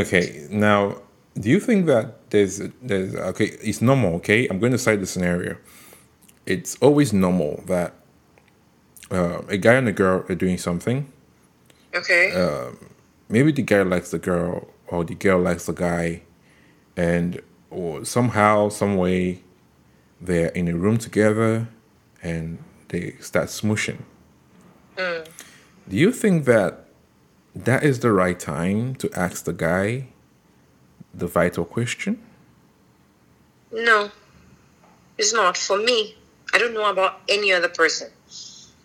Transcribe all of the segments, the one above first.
Okay, now, do you think that there's there's okay? It's normal. Okay, I'm going to cite the scenario. It's always normal that uh, a guy and a girl are doing something. Okay. Uh, maybe the guy likes the girl, or the girl likes the guy, and or somehow, some way, they're in a room together, and they start smooshing. Do you think that that is the right time to ask the guy the vital question? no, it's not for me. I don't know about any other person,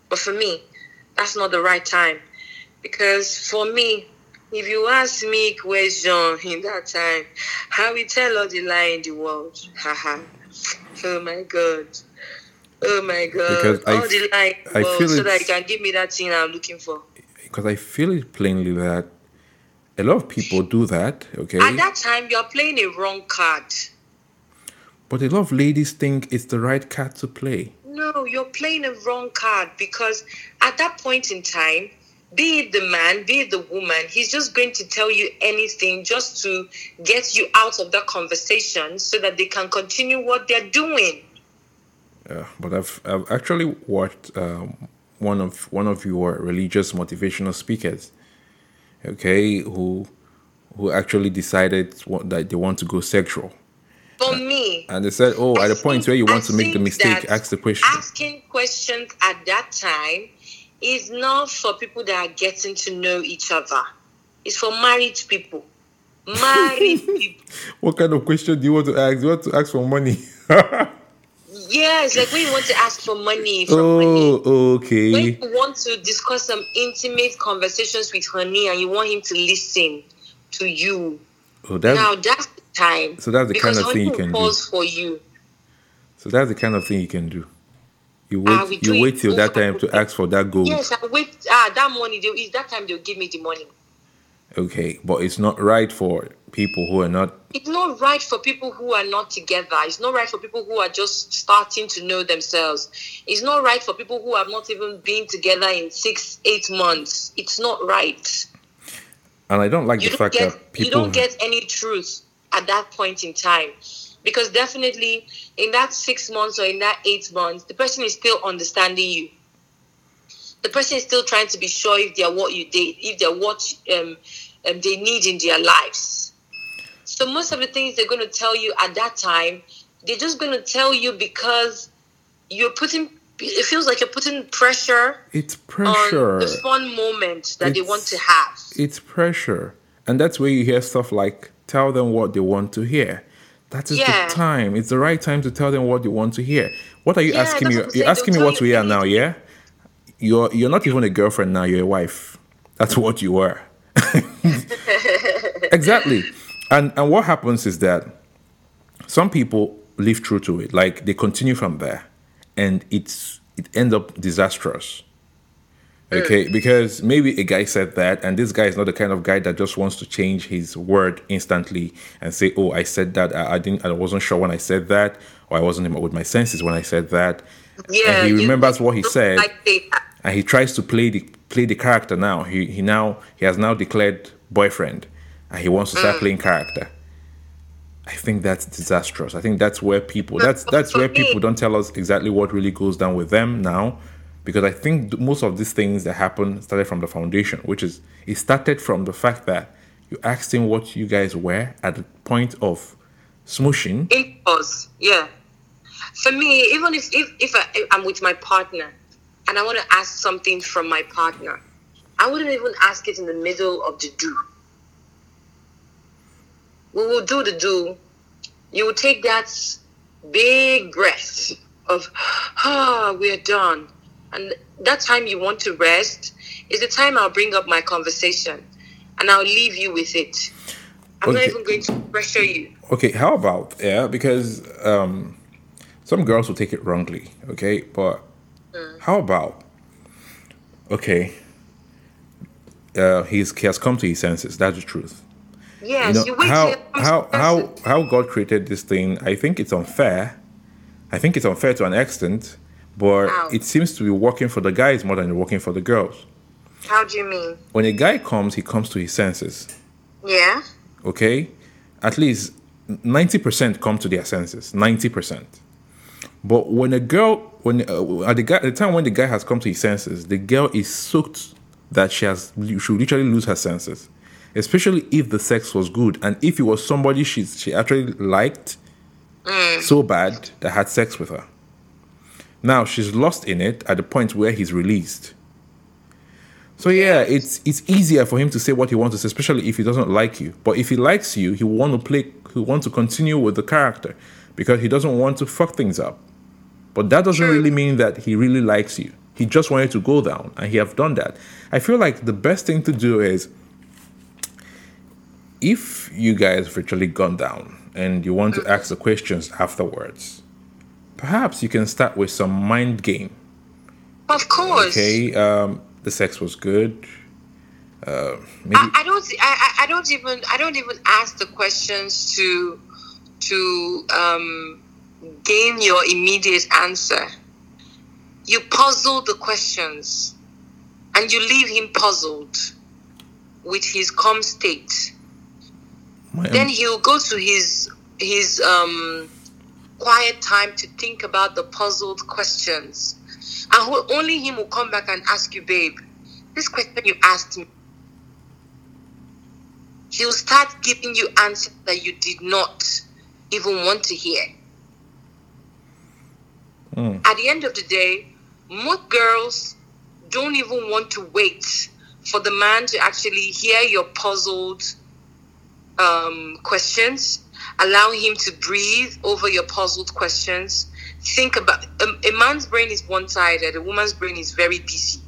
but for me, that's not the right time. Because for me, if you ask me question in that time, I will tell all the lie in the world. Haha. oh my god. Oh my god. Because all f- the lie in the I world so that you can give me that thing I'm looking for. Because I feel it plainly that a lot of people do that, okay? At that time, you're playing a wrong card. But a lot of ladies think it's the right card to play. No, you're playing a wrong card because at that point in time, be it the man, be it the woman, he's just going to tell you anything just to get you out of that conversation so that they can continue what they're doing. Uh, but I've I've actually watched um, one of one of your religious motivational speakers, okay, who who actually decided what, that they want to go sexual, For me, and they said, "Oh, I at the point think- where you want I to make the mistake, ask the question." Asking questions at that time is not for people that are getting to know each other. It's for married people. Married people. What kind of question do you want to ask? Do you want to ask for money? Yes, like when you want to ask for money from honey. oh, When okay. you want to discuss some intimate conversations with honey and you want him to listen to you. Oh, that's now that's the time. so that's the kind of thing you can do. for you. So that's the kind of thing you can do. You Ah, wait. do you wait till that time to ask for that gold. Yes, I wait. Ah, that money. They, that time they'll give me the money. Okay, but it's not right for people who are not. It's not right for people who are not together. It's not right for people who are just starting to know themselves. It's not right for people who have not even been together in six, eight months. It's not right. And I don't like you the don't fact get that people. you don't get any truth at that point in time because definitely in that six months or in that eight months the person is still understanding you the person is still trying to be sure if they're what you date if they're what um, um, they need in their lives so most of the things they're going to tell you at that time they're just going to tell you because you're putting it feels like you're putting pressure it's on pressure. the fun moment that they want to have It's pressure, and that's where you hear stuff like "tell them what they want to hear." That is Yeah. the time. It's the right time to tell them what they want to hear. What are you Yeah, asking me? You're saying. asking me what we are now. Yeah, you're you're not even a girlfriend now. You're a wife. That's what you are. exactly. And and what happens is that some people live true to it. Like they continue from there, and it's it ends up disastrous. Okay, because maybe a guy said that, and this guy is not the kind of guy that just wants to change his word instantly and say, "Oh, I said that. I, I didn't. I wasn't sure when I said that, or I wasn't with my senses when I said that." Yeah, and he remembers what he said, and he tries to play the play the character now. He he now he has now declared boyfriend, and he wants to Mm. start playing character. I think that's disastrous. I think that's where people that's that's where people don't tell us exactly what really goes down with them now, because I think th- most of these things that happen started from the foundation, which is it started from the fact that you asked him what you guys were at the point of smooshing. impulse yeah for me even if if, if I, if i'm with my partner and i want to ask something from my partner i wouldn't even ask it in the middle of the do we will do the do you will take that big breath of ah we're done and that time you want to rest is the time i'll bring up my conversation and i'll leave you with it i'm Okay. not even going to pressure you Okay, how about yeah? Because um, some girls will take it wrongly. Okay, but how about okay? Uh, he's he has come to his senses. That's the truth. Yes, you you, know wait how how how how God created this thing. I think it's unfair. I think it's unfair to an extent, but How? it seems to be working for the guys more than working for the girls. How do you mean? When a guy comes, he comes to his senses. Yeah. okay, at least 90% come to their senses. 90%. But when a girl, when uh, at the, guy, at the time when the guy has come to his senses, the girl is soaked that she has she literally lose her senses, especially if the sex was good and if it was somebody she she actually liked mm. so bad that had sex with her. Now she's lost in it at the point where he's released. So yeah, it's it's easier for him to say what he wants to say, especially if he doesn't like you. But if he likes you, he will want to play, he want to continue with the character because he doesn't want to fuck things up. But that doesn't really mean that he really likes you. He just wanted to go down, and he have done that. I feel like the best thing to do is if you guys virtually gone down and you want to ask the questions afterwards, perhaps you can start with some mind game. Of course. Okay, um, the sex was good. Uh, maybe I, I don't. I, I- I don't even. I don't even ask the questions to to um, gain your immediate answer. You puzzle the questions, and you leave him puzzled with his calm state. My, Then he'll go to his his um, quiet time to think about the puzzled questions, and who- only him will come back and ask you, babe, this question you asked me. He'll start giving you answers that you did not even want to hear. At the end of the day, most girls don't even want to wait for the man to actually hear your puzzled um, questions, allow him to breathe over your puzzled questions. Think about um, a man's brain is one sided, a woman's brain is very busy.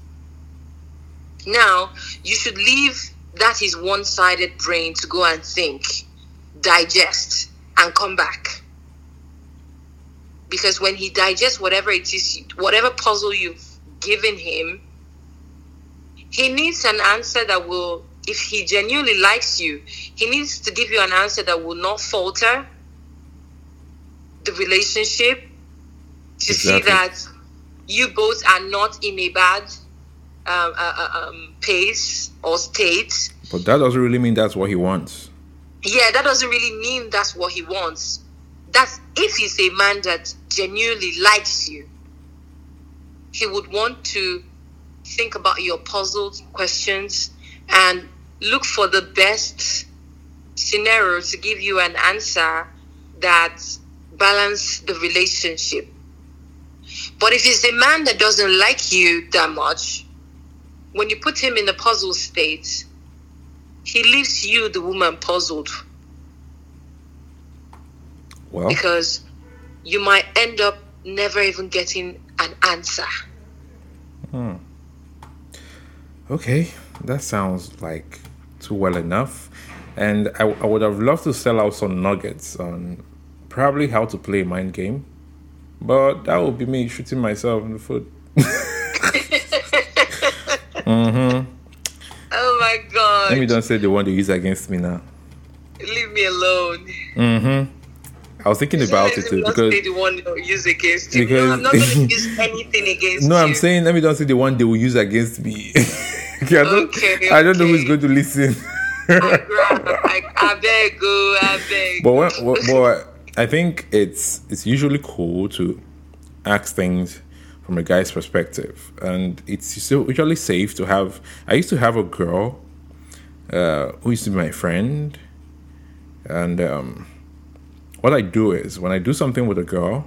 Now, you should leave that his one sided brain to go and think, digest, and come back. Because when he digests whatever it is, whatever puzzle you've given him, he needs an answer that will if he genuinely likes you he needs to give you an answer that will not falter the relationship to see that you both are not in a bad um, uh, uh, um, pace or state. But that doesn't really mean that's what he wants. yeah that doesn't really mean that's what he wants. That's if he's a man that genuinely likes you he would want to think about your puzzled questions and look for the best scenario to give you an answer that balance the relationship but if it's a man that doesn't like you that much when you put him in a puzzle state he leaves you the woman puzzled Well, because you might end up never even getting an answer. Hmm. okay, that sounds like well enough. And I, I would have loved to sell out some nuggets on probably how to play a mind game, but that would be me shooting myself in the foot. mm-hmm. Oh my god. Let me don't say the one they use against me now. Leave me alone. Mm-hmm. I was thinking about it too because say the one use against you. because- no, I'm not going to use anything against no, you. I'm saying let me don't say the one they will use against me. okay, I don't, Okay, I don't know who's going to listen. I, I beg, oh, I beg. but when, but, but I think it's it's usually cool to ask things from a guy's perspective, and it's usually safe to have. I used to have a girl uh, who used to be my friend, and um, what I do is when I do something with a girl,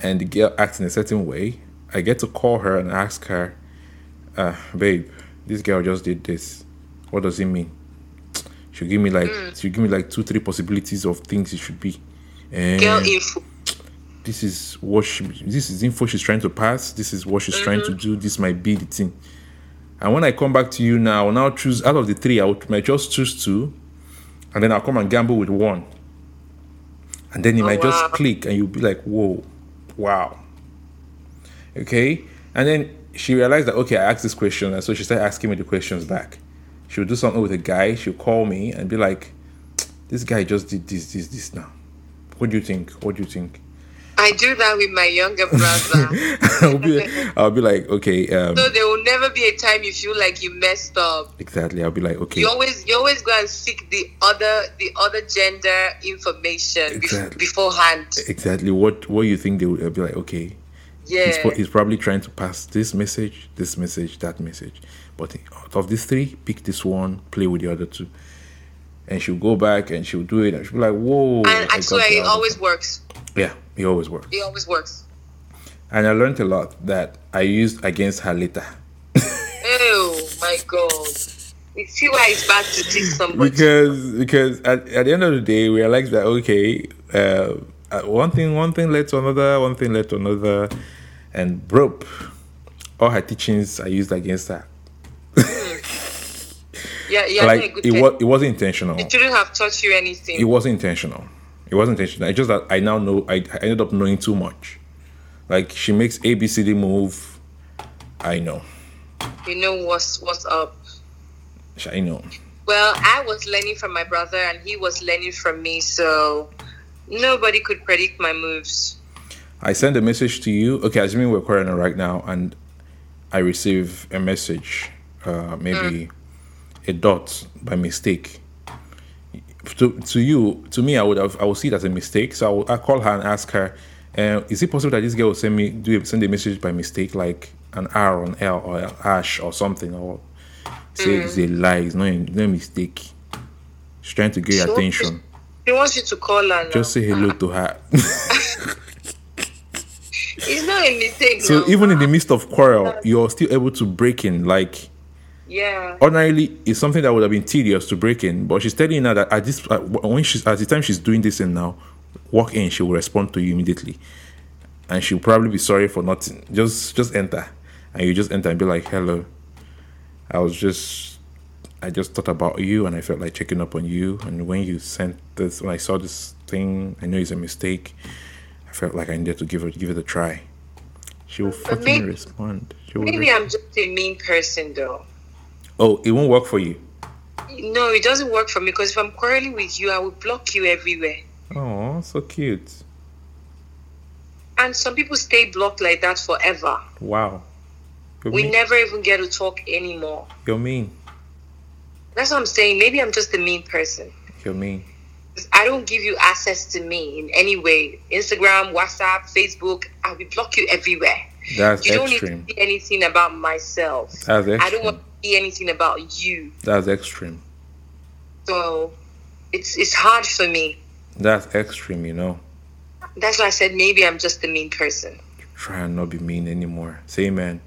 and the girl acts in a certain way, I get to call her and ask her, uh, "Babe, this girl just did this. What does it mean?" She'll give me like mm. she'll give me like two, three possibilities of things it should be. And Girl eh, info. this is what she, this is info she's trying to pass. This is what she's trying to mm-hmm. do. This might be the thing. And when I come back to you now, I'll now choose out of the three. I would, might just choose two, and then I'll come and gamble with one. And then it oh, might wow. just click, and you'll be like, "Whoa, wow." Okay, and then she realized that okay, I asked this question, and so she started asking me the questions back. She would do something with a guy. She'd call me and be like, "This guy just did this, this, this now. What do you think? What do you think?" I do that with my younger brother. I'll be, I'll be like, okay, um, so there will never be a time you feel like you messed up. exactly. I'll be like, okay, You always you always go and seek the other the other gender information Exactly. beforehand. exactly what what you think they would I'll be like, okay, Yeah. he's, he's probably trying to pass this message, this message, that message. But out of these three, pick this one, play with the other two. And she'll go back and she'll do it, and she'll be like, "Whoa!" and I swear it always one." works. Yeah, it always works. It always works. And I learned a lot that I used against her later. Oh my god. You see why it's bad to teach somebody. because because at, at the end of the day we realized that okay uh, uh, one thing one thing led to another one thing led to another and broke. All her teachings i used against her. Yeah, yeah, like it was it wasn't intentional. It shouldn't have taught you anything. it wasn't intentional. It wasn't intentional. It's just that i now know i, I ended up knowing too much. Like she makes abcd move. I know. You know what's what's up. i know. Well, I was learning from my brother and he was learning from me, so nobody could predict my moves. I send a message to you. Okay, assuming we're quarreling right now, and I receive a message, uh, maybe a dot by mistake. To, to you, to me, I would have, I would see it as a mistake. So I will I call her and ask her, uh, is it possible that this girl will send me do send a message by mistake, like an R or an L or an ash or something, or say it's a lie, it's not a, not a mistake. She's trying to get your Sure. attention. He wants you to call her. Now. Just say hello to her. it's not a mistake. So now. even in the midst of quarrel, you're still able to break in. Like yeah, ordinarily, it's something that would have been tedious to break in, but she's telling you now that at this when she's at the time she's doing this and now, walk in, she will respond to you immediately, and she'll probably be sorry for nothing. Just just enter, and you just enter and be like, "Hello, I was just." I just thought about you and I felt like checking up on you. And when you sent this, when I saw this thing, I know it's a mistake. I felt like I needed to give it give it a try. She will fucking maybe- respond. Maybe I'm just a mean person though. oh, it won't work for you. No, it doesn't work for me because if I'm quarreling with you, I will block you everywhere. Oh, so cute. And some people stay blocked like that forever. Wow. You're We mean. never even get to talk anymore. You're mean. That's what I'm saying. Maybe I'm just a mean person. You're mean. I don't give you access to me in any way. Instagram, WhatsApp, Facebook, I will block you everywhere. That's You don't extreme. need to see anything about myself. That's extreme. I don't want to see anything about you. That's extreme. So it's it's hard for me. That's extreme, you know. That's why I said maybe I'm just a mean person. Try and not be mean anymore. Say amen.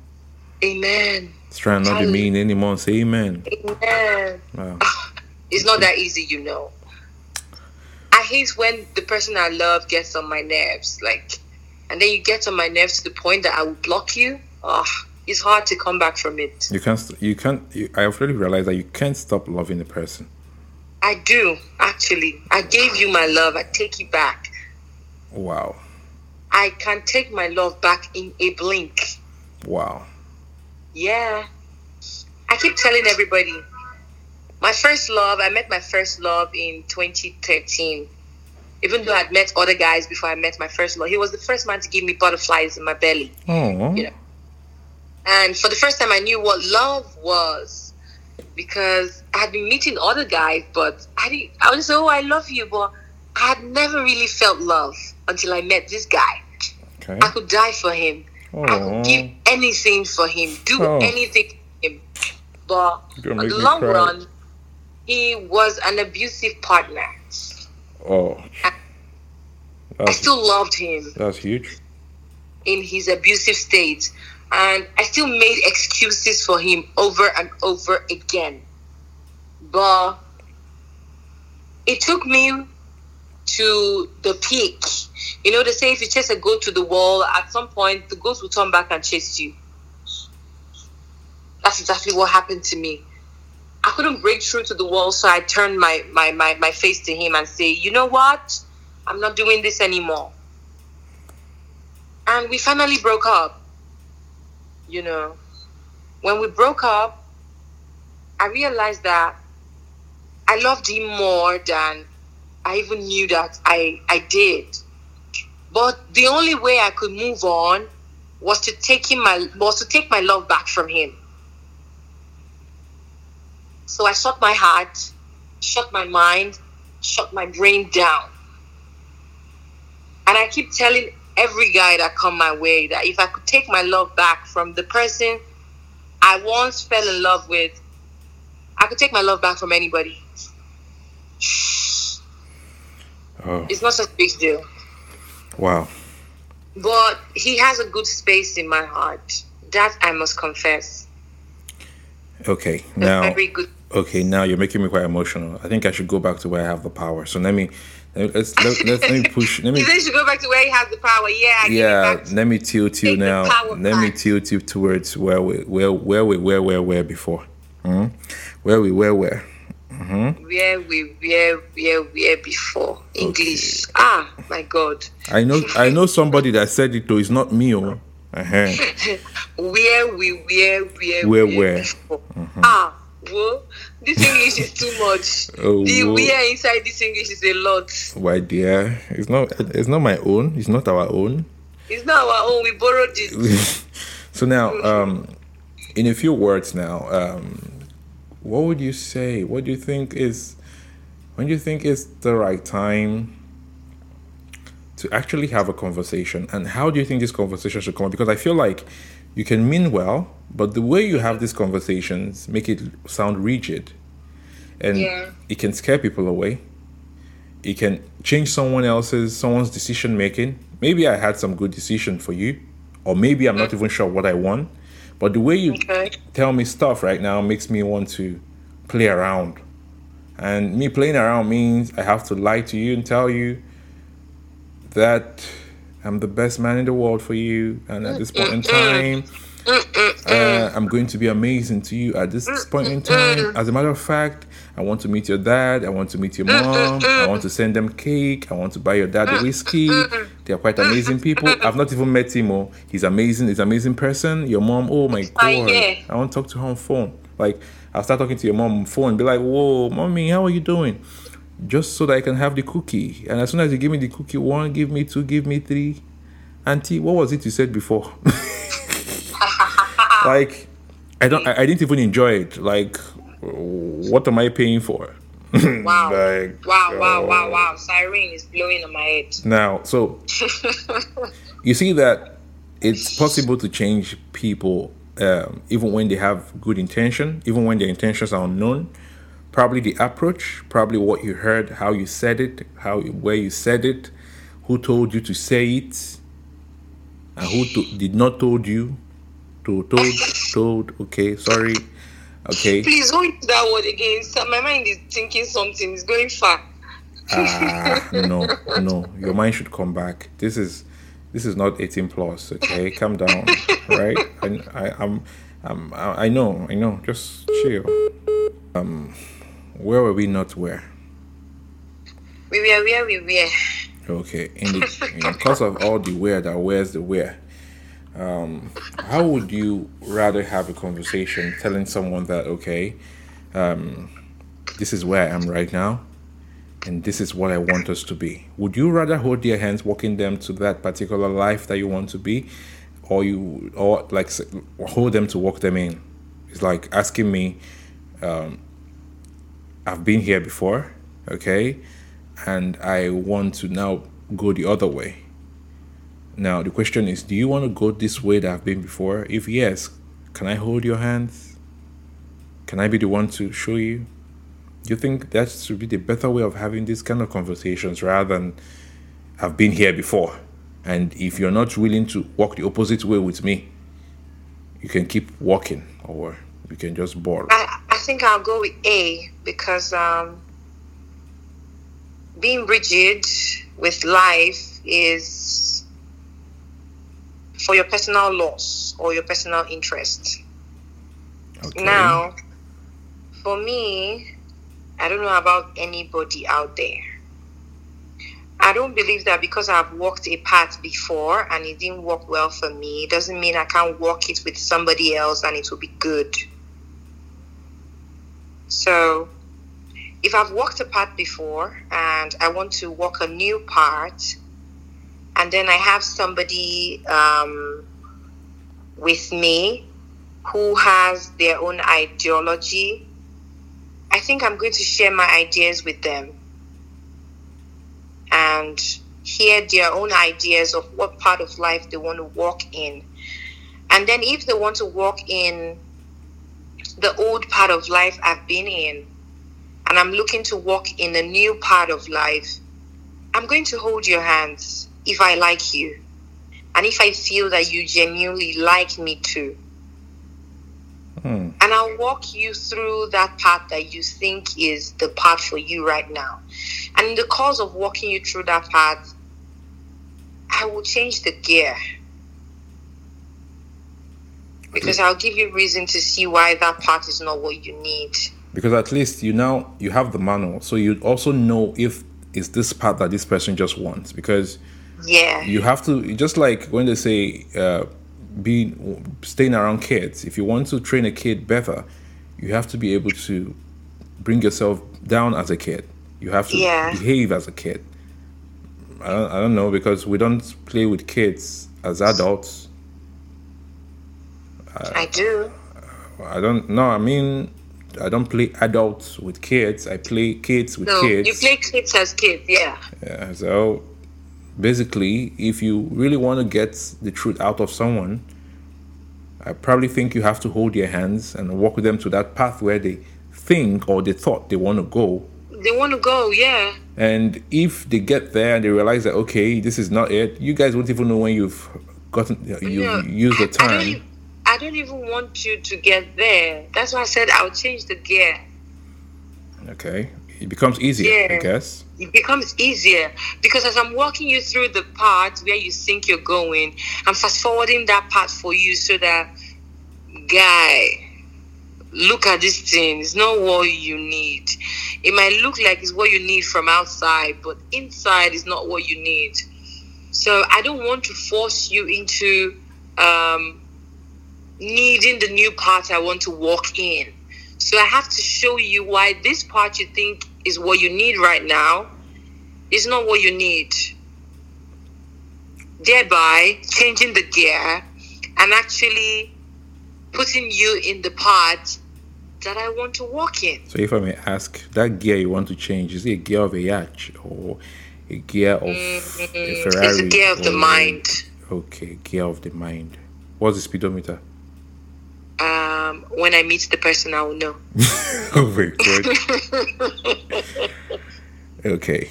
Amen. Try and not be mean anymore. Say amen. Amen. Wow. Ah, it's not that easy, you know. I hate when the person I love gets on my nerves, like, and then you get on my nerves to the point that I will block you. Oh, it's hard to come back from it. You can't. You can't. You, I have already realized that you can't stop loving the person. I do actually. I gave you my love. I take it back. Wow. I can take my love back in a blink. Wow. Yeah. I keep telling everybody. My first love, I met my first love in 2013. Even though I'd met other guys before I met my first love, he was the first man to give me butterflies in my belly. Oh. Yeah. And for the first time, I knew what love was because I had been meeting other guys, but I didn't. I was oh, I love you, but I had never really felt love until I met this guy. Okay. I could die for him. I could give anything for him, do Oh. anything for him. But gonna the long cry. run, he was an abusive partner. Oh. I still loved him that's huge. in his abusive state, and I still made excuses for him over and over again. But it took me to the peak. You know, they say if you chase a goat to the wall, at some point the goat will turn back and chase you. That's exactly what happened to me. I couldn't break through to the wall, so I turned my, my, my, my face to him and say, You know what? I'm not doing this anymore. And we finally broke up. You know, when we broke up, I realized that I loved him more than I even knew that I, I did. But the only way I could move on was to take him my was to take my love back from him. So I shut my heart, shut my mind, shut my brain down. And I keep telling every guy that come my way that if I could take my love back from the person I once fell in love with, I could take my love back from anybody. Oh. It's not such a big deal. Wow. But he has a good space in my heart. That I must confess. Okay, now. Very good. Okay, now you're making me quite emotional. I think I should go back to where I have the power. So let me let's let, let, let me push. Let me. You should go back to where he has the power. Yeah. Yeah. Let me tilt you now. Let me tilt you towards where we where where we where where where before. Mm-hmm. Where we where where. Mm-hmm. Where we where where where before English. Okay. Ah, my God. I know I know somebody that said it though. It's not me. Oh. Uh-huh. where we where where where where. Mm-hmm. Ah. Whoa, this English is too much. Oh, the we are inside this English is a lot. Why, dear? It's not. It's not my own. It's not our own. It's not our own. We borrowed it. so now, um, in a few words, now, um, what would you say? What do you think is? When do you think is the right time to actually have a conversation, and how do you think this conversation should come? Because I feel like you can mean well, but the way you have these conversations make it sound rigid. And yeah. it can scare people away. It can change someone else's someone's decision making. Maybe I had some good decision for you, or maybe I'm not mm. even sure what I want. But the way you okay. tell me stuff right now makes me want to play around. And me playing around means I have to lie to you and tell you that I'm the best man in the world for you. And at this point in time, uh, I'm going to be amazing to you at this point in time. As a matter of fact, I want to meet your dad. I want to meet your mom. I want to send them cake. I want to buy your dad a whiskey. They are quite amazing people. I've not even met him. Oh, he's amazing. He's an amazing person. Your mom. Oh my god. I want to talk to her on phone. Like I'll start talking to your mom on phone. Be like, whoa, mommy, how are you doing? just so that I can have the cookie. And as soon as you give me the cookie, one, give me two, give me three. Auntie, what was it you said before? like, I don't, I, I, didn't even enjoy it. Like, what am I paying for? wow. like, wow, wow, wow, wow. Siren is blowing on my head. Now, so you see that it's possible to change people um, even when they have good intention, even when their intentions are unknown probably the approach, probably what you heard, how you said it, how where you said it, who told you to say it, and who to, did not told you, to told told. Okay, sorry. Okay. Please hold that word again. So my mind is thinking something. It's going far. Ah, no, no. Your mind should come back. This is this is not 18 plus. Okay, calm down. right? I, I, I'm, I'm, I know, I know. Just chill. Um. Where were we not where? We were where we were. Okay. In the in because of all the where that where's the where. Um, how would you rather have a conversation telling someone that okay, um, this is where I am right now, and this is what I want us to be? Would you rather hold their hands, walking them to that particular life that you want to be, or you or like hold them to walk them in? It's like asking me, um, I've been here before, okay, and I want to now go the other way. Now, the question is do you want to go this way that I've been before? If yes, can I hold your hands? Can I be the one to show you? Do you think that should be the better way of having these kind of conversations rather than I've been here before? And if you're not willing to walk the opposite way with me, you can keep walking or you can just borrow. I, I think I'll go with A because um, being rigid with life is for your personal loss or your personal interest. Okay. Now, for me, I don't know about anybody out there. I don't believe that because I've walked a path before and it didn't work well for me, it doesn't mean I can't walk it with somebody else and it will be good. So if I've walked a path before and I want to walk a new part, and then I have somebody um, with me who has their own ideology. I think I'm going to share my ideas with them and hear their own ideas of what part of life they want to walk in. And then, if they want to walk in the old part of life I've been in, and I'm looking to walk in a new part of life, I'm going to hold your hands if I like you. And if I feel that you genuinely like me too. Hmm. And I'll walk you through that path that you think is the path for you right now. And in the course of walking you through that path, I will change the gear. Because I'll give you reason to see why that path is not what you need. Because at least you now you have the manual, so you also know if it's this path that this person just wants. Because Yeah. you have to just like when they say uh, be staying around kids if you want to train a kid better you have to be able to bring yourself down as a kid you have to Yeah. behave as a kid I don't, I don't know because we don't play with kids as adults I do. i don't know i mean i don't play adults with kids i play kids with No, kids you play kids as kids, yeah. Yeah, so basically, if you really want to get the truth out of someone, I probably think you have to hold their hands and walk with them to that path where they think or they thought they want to go. They want to go, yeah. And if they get there and they realize that okay, this is not it, you guys won't even know when you've gotten you No, used the time. I don't, time. e- I don't even want you to get there. That's why I said I'll change the gear. Okay, it becomes easier, I guess. It becomes easier because as I'm walking you through the part where you think you're going, I'm fast forwarding that part for you so that, guy, look at this thing. It's not what you need. It might look like it's what you need from outside, but inside is not what you need. So I don't want to force you into um, needing the new part I want to walk in. So I have to show you why this part you think is what you need right now is not what you need. Thereby changing the gear and actually putting you in the part that I want to walk in. So if I may ask, that gear you want to change is it a gear of a yacht or a gear of a Ferrari? It's a gear of the mind. Okay, gear of the mind. What's the speedometer? Um, when I meet the person, I will know. oh my god. okay,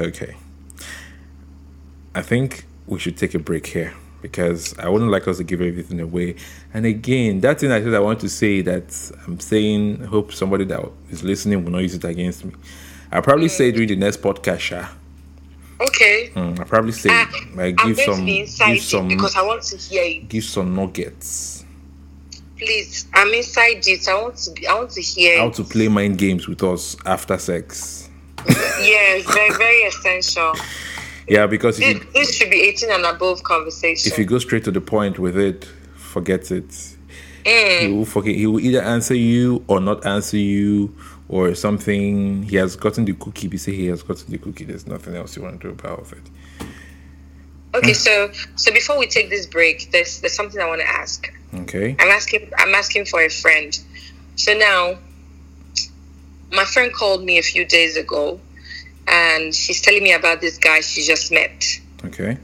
okay. I think we should take a break here because I wouldn't like us to give everything away. And again, that thing I said I want to say that I'm saying, hope somebody that is listening will not use it against me. I'll probably say during the next podcast, Sha. Okay. Mm, I'll probably say, like, I'm give some, give some, because I want to hear you. give some nuggets. Please, I'm inside it. I want to. I want to hear. How it. to play mind games with us after sex. Yeah, it's very very essential. Yeah, because This, you, this should be 18 and above conversation. if you go straight to the point with it, forget it. Mm. He will forget. He will either answer you or not answer you, or something. He has gotten the cookie. We say he has gotten the cookie. There's nothing else you want to do about it. okay, so so before we take this break, there's there's something I want to ask. Okay. I'm asking I'm asking for a friend. So now my friend called me a few days ago and she's telling me about this guy she just met. Okay.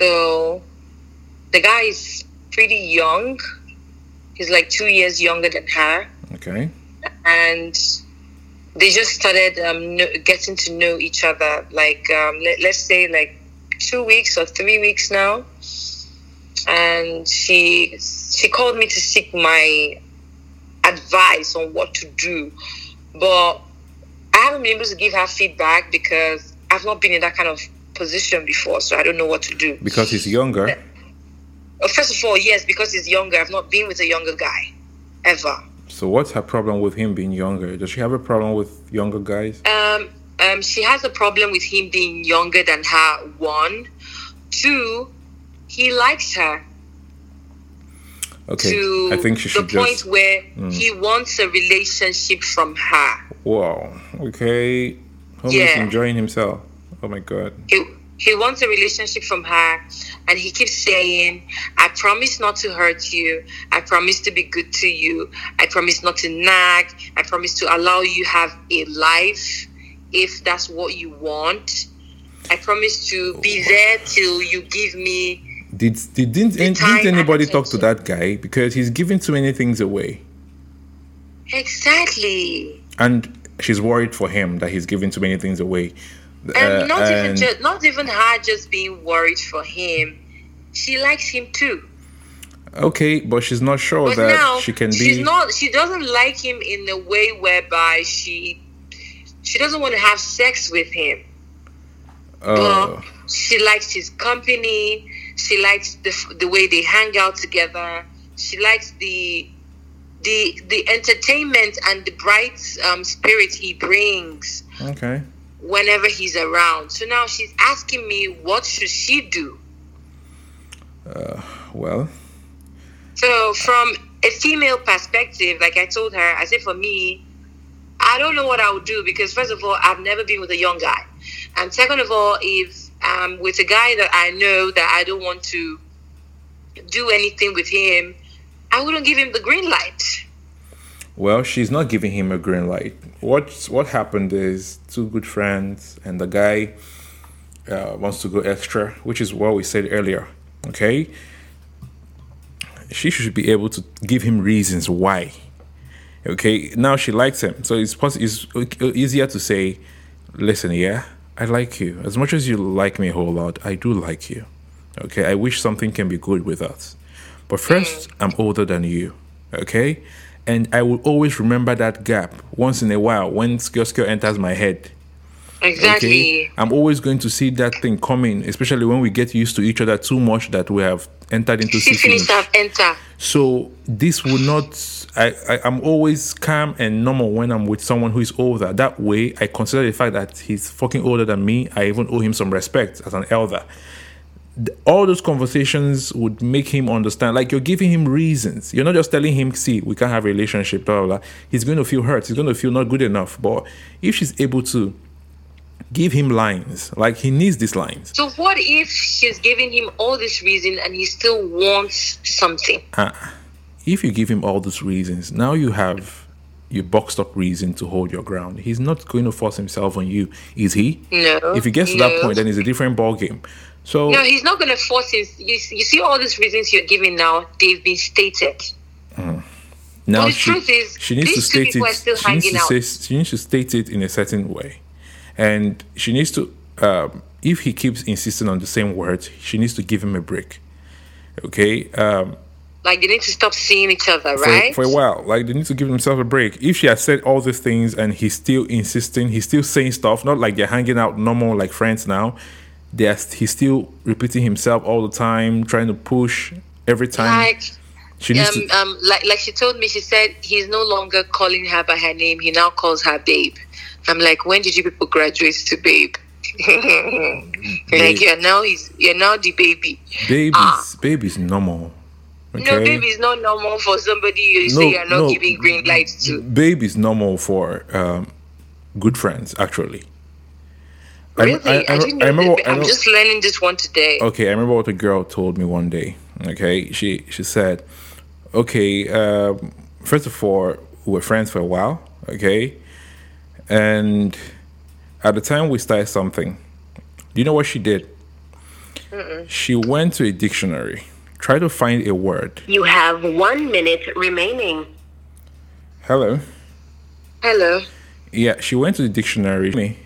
So the guy is pretty young. He's like two years younger than her. Okay. and they just started um, getting to know each other like um, let, let's say like two weeks or three weeks now and she she called me to seek my advice on what to do but i haven't been able to give her feedback because i've not been in that kind of position before so i don't know what to do Because he's younger. Uh, first of all yes because he's younger i've not been with a younger guy ever So what's her problem with him being younger? Does she have a problem with younger guys? Um, um, she has a problem with him being younger than her. One, two, he likes her Okay. to I think she the should point just. Mm. where he wants a relationship from her. Wow. Okay. Homie is Yeah. enjoying himself. Oh my god. He, he wants a relationship from her and he keeps saying i promise not to hurt you i promise to be good to you i promise not to nag i promise to allow you have a life if that's what you want i promise to be there till you give me did, did didn't, didn't anybody talk to that guy because he's giving too many things away exactly and she's worried for him that he's giving too many things away and uh, not and even just, not even her just being worried for him. She likes him too. Okay, but she's not sure but that she can be. She's not. She doesn't like him in a way whereby she she doesn't want to have sex with him. Oh. But she likes his company. She likes the the way they hang out together. She likes the the the entertainment and the bright um, spirit he brings. Okay whenever he's around. So now she's asking me, what should she do? Uh, well. So from a female perspective, like I told her, I said for me, I don't know what I would do because first of all, I've never been with a young guy, and second of all, if I'm with a guy that I know that I don't want to do anything with him, I wouldn't give him the green light. Well, she's not giving him a green light what what happened is two good friends and the guy uh, wants to go extra, which is what we said earlier. Okay, she should be able to give him reasons why. Okay, now she likes him, so it's possible. It's easier to say, "Listen, yeah, I like you as much as you like me a whole lot. I do like you. Okay, I wish something can be good with us, but first, mm. I'm older than you. Okay." and I will always remember that gap once in a while when Skioskio enters my head. Exactly. Okay? I'm always going to see that thing coming, especially when we get used to each other too much that we have entered into syphilis. have entered. So this will not. I, I I'm always calm and normal when I'm with someone who is older. That way, I consider the fact that he's fucking older than me. I even owe him some respect as an elder all those conversations would make him understand like you're giving him reasons you're not just telling him see we can't have a relationship blah blah, blah. he's going to feel hurt he's going to feel not good enough but if she's able to give him lines like he needs these lines so what if she's giving him all this reason and he still wants something uh, if you give him all those reasons now you have your boxed up reason to hold your ground he's not going to force himself on you is he no if he gets to no. that point then it's a different ball game so no, he's not going to force his. You, you see, all these reasons you're giving now, they've been stated. Mm. Now the she, truth is, she needs to state it. She needs to, say, she needs to state it in a certain way, and she needs to. Um, if he keeps insisting on the same words, she needs to give him a break. Okay. Um, like they need to stop seeing each other, right? For, for a while, like they need to give themselves a break. If she has said all these things and he's still insisting, he's still saying stuff, not like they're hanging out normal like friends now there's he's still repeating himself all the time, trying to push every time. Like, she needs um, to, um, like like she told me, she said he's no longer calling her by her name. He now calls her babe. I'm like, when did you people graduate to babe? like you're now he's you're now the baby. Baby's ah. baby's normal. Okay? No, baby is not normal for somebody you no, say you're not no, giving green lights to. Baby is normal for um, good friends, actually. Really? I, I, I, I remember. I'm know, just learning this one today. Okay, I remember what a girl told me one day. Okay, she she said, "Okay, um, first of all, we were friends for a while. Okay, and at the time we started something. Do you know what she did? Mm-mm. She went to a dictionary, tried to find a word. You have one minute remaining. Hello. Hello. Yeah, she went to the dictionary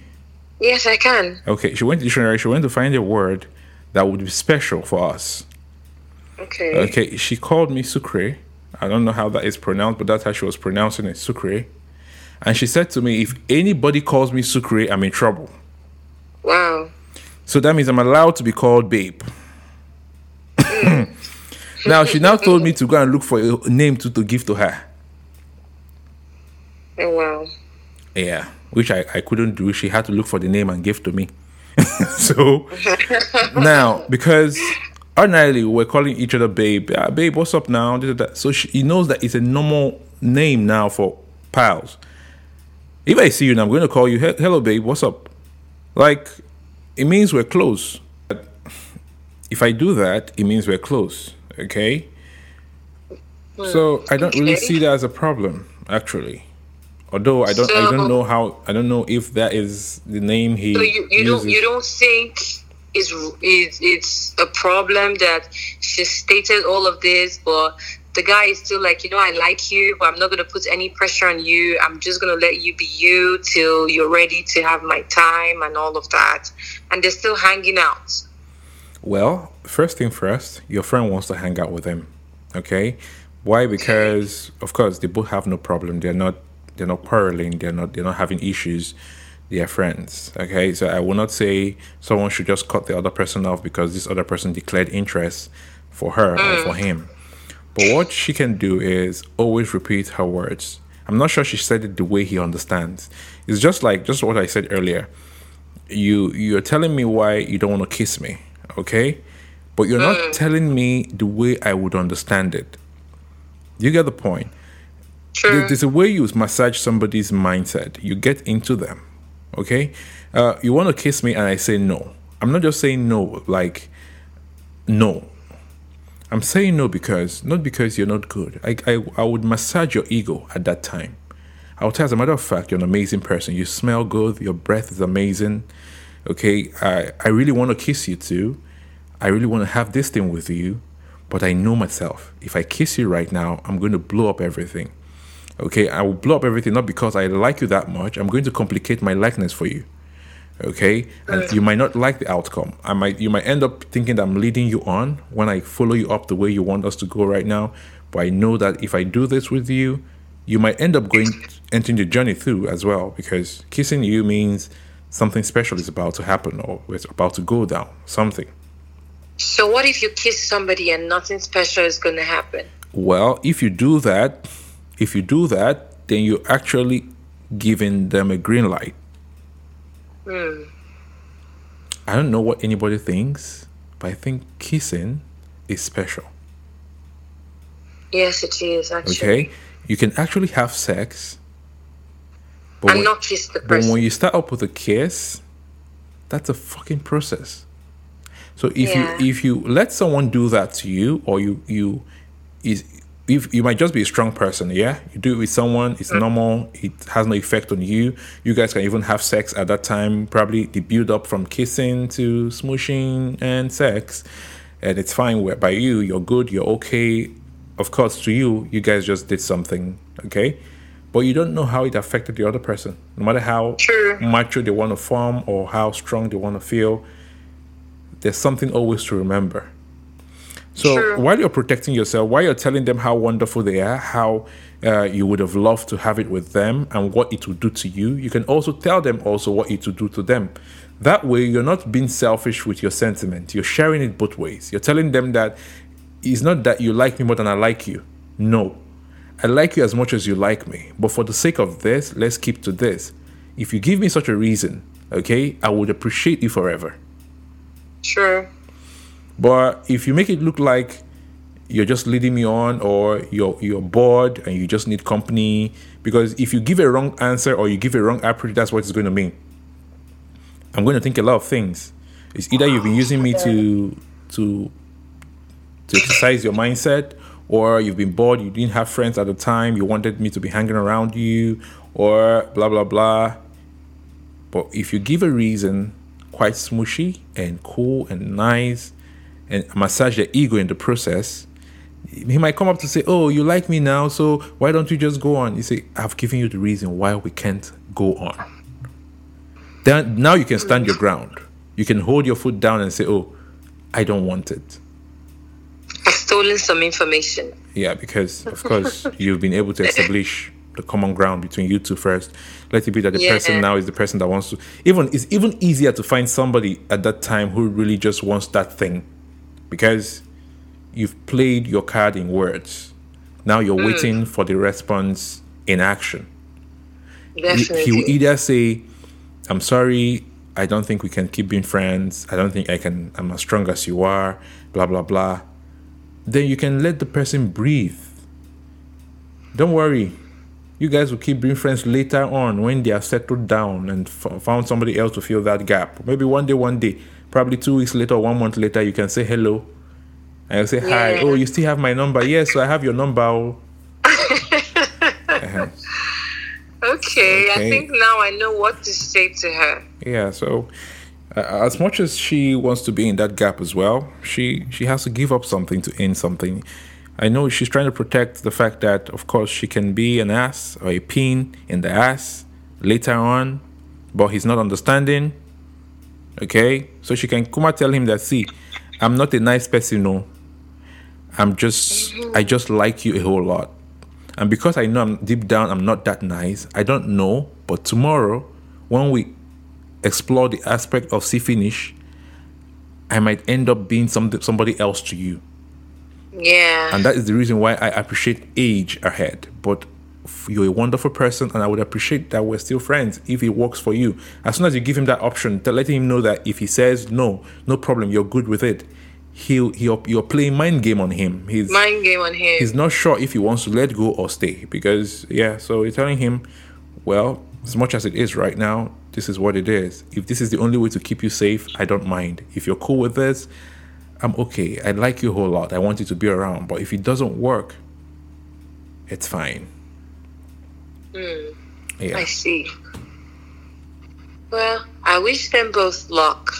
Yes, I can. Okay, she went to dictionary. She went to find a word that would be special for us. Okay. Okay, she called me Sucre. I don't know how that is pronounced, but that's how she was pronouncing it, Sucre. And she said to me, if anybody calls me Sucre, I'm in trouble. Wow. So that means I'm allowed to be called Babe. Now, she now told me to go and look for a name to, to give to her. Oh, wow. Yeah which I, I couldn't do. She had to look for the name and give to me. so now, because ordinarily we're calling each other babe, ah, babe, what's up now? So she, he knows that it's a normal name now for pals. If I see you and I'm going to call you, hello, babe, what's up? Like, it means we're close. But if I do that, it means we're close. Okay. Hmm. So I don't really see that as a problem, actually. Although I don't, I don't know how, I don't know if that is the name he So you, you uses. don't you don't think is is it's a problem that she stated all of this, but the guy is still like, you know, I like you, but I'm not gonna put any pressure on you. I'm just gonna let you be you till you're ready to have my time and all of that. And they're still hanging out. Well, first thing first, your friend wants to hang out with him. Okay? Why? Because of course they both have no problem. They're not they're not quarreling, they're not they're not having issues. They are friends. Okay? So I will not say someone should just cut the other person off because this other person declared interest for her or for mm. him. But what she can do is always repeat her words. I'm not sure she said it the way he understands. It's just like just what I said earlier. You you're telling me why you don't want to kiss me okay? But you're not telling me the way i would understand it. You get the point? True. There- there's a way you massage somebody's mindset. You get into them okay? Uh, you want to kiss me and i say no. I'm not just saying no like no i'm saying no because not because you're not good i, I, I would massage your ego at that time I would tell as a matter of fact, you're an amazing person. You smell good. Your breath is amazing. Okay, I, I really want to kiss you too. I really want to have this thing with you, but I know myself. If I kiss you right now, I'm going to blow up everything. Okay, I will blow up everything not because I like you that much. I'm going to complicate my likeness for you. Okay, and uh. you might not like the outcome. I might, you might end up thinking that I'm leading you on when I follow you up the way you want us to go right now. But I know that if I do this with you, you might end up going entering the journey through as well because kissing you means something special is about to happen or it's about to go down. Something. So what if you kiss somebody and nothing special is gonna happen? Well, if you do that, if you do that, then you're actually giving them a green light. I don't know what anybody thinks, but I think kissing is special. Yes, it is actually. Okay? You can actually have sex, but when, not kiss the but when you start up with a kiss, that's a fucking process. So if Yeah. you if you let someone do that to you, or you you is if you might just be a strong person, yeah, you do it with someone, it's mm. normal, it has no effect on you. You guys can even have sex at that time. Probably the build up from kissing to smooshing and sex, and it's fine. Where by you, you're good, you're okay. Of course, to you, you guys just did something, okay, but you don't know how it affected the other person. No matter how True. macho they want to form or how strong they want to feel, there's something always to remember. So True. while you're protecting yourself, while you're telling them how wonderful they are, how uh, you would have loved to have it with them, and what it would do to you, you can also tell them also what it would do to them. That way, you're not being selfish with your sentiment. You're sharing it both ways. You're telling them that it's not that you like me more than I like you. No, I like you as much as you like me. But for the sake of this, let's keep to this. If you give me such a reason, okay, I would appreciate you forever. True. But if you make it look like you're just leading me on or you're you're bored and you just need company, because if you give a wrong answer or you give a wrong approach, that's what it's going to mean. I'm going to think a lot of things. It's either you've been using me to to to exercise your mindset, or you've been bored, you didn't have friends at the time, you wanted me to be hanging around you, or blah blah blah. But if you give a reason, quite smushy and cool and nice, and massage their ego in the process, he might come up to say, "Oh, you like me now, so why don't you just go on?" You say, "I've given you the reason why we can't go on." Then now you can stand your ground. You can hold your foot down and say, "Oh, I don't want it." I've stolen some information. Yeah, because of course you've been able to establish the common ground between you two first. Let it be that the Yeah. person now is the person that wants to. Even it's even easier to find somebody at that time who really just wants that thing, because you've played your card in words. Now you're hmm. waiting for the response in action. He- Definitely. He will either say, "I'm sorry, I don't think we can keep being friends. I don't think I can. I'm as strong as you are." Blah blah blah. Then you can let the person breathe. Don't worry. You guys will keep being friends later on when they are settled down and f- found somebody else to fill that gap. Maybe one day, one day. Probably two weeks later or one month later, you can say hello. And you say hi. Yeah. Oh, you still have my number? Yes, so I have your number. oh. Uh-huh. Okay, I think now I know what to say to her. Yeah, so uh, as much as she wants to be in that gap as well, she she has to give up something to end something. I know she's trying to protect the fact that, of course, she can be an ass or a pin in the ass later on, but he's not understanding. Okay, so she can come and tell him that, see, I'm not a nice person, no. I'm just, I just like you a whole lot. And because I know I'm deep down, I'm not that nice, I don't know, but tomorrow, when we explore the aspect of see finish, I might end up being some, somebody else to you. Yeah. And that is the reason why I appreciate age ahead. But you're a wonderful person, and I would appreciate that we're still friends if it works for you. As soon as you give him that option, to letting him know that if he says no, no problem, you're good with it. He'll, he'll you're playing mind game on him. He's Mind game on him. he's not sure if he wants to let go or stay because yeah so you're telling him well as much as it is right now this is what it is if this is the only way to keep you safe i don't mind if you're cool with this i'm okay i like you a whole lot i want you to be around but if it doesn't work it's fine I yeah see. Well, I wish them both luck.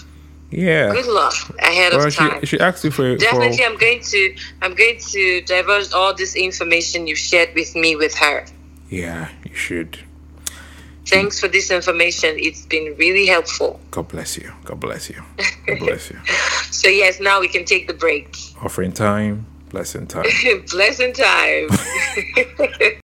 yeah Good luck ahead well of time. she, she asked you for, Definitely, for I'm going to I'm going to divulge all this information you've shared with me with her. yeah you should Thanks for this information. It's been really helpful. god bless you god bless you god bless you So yes, now we can take the break. offering time blessing time blessing time.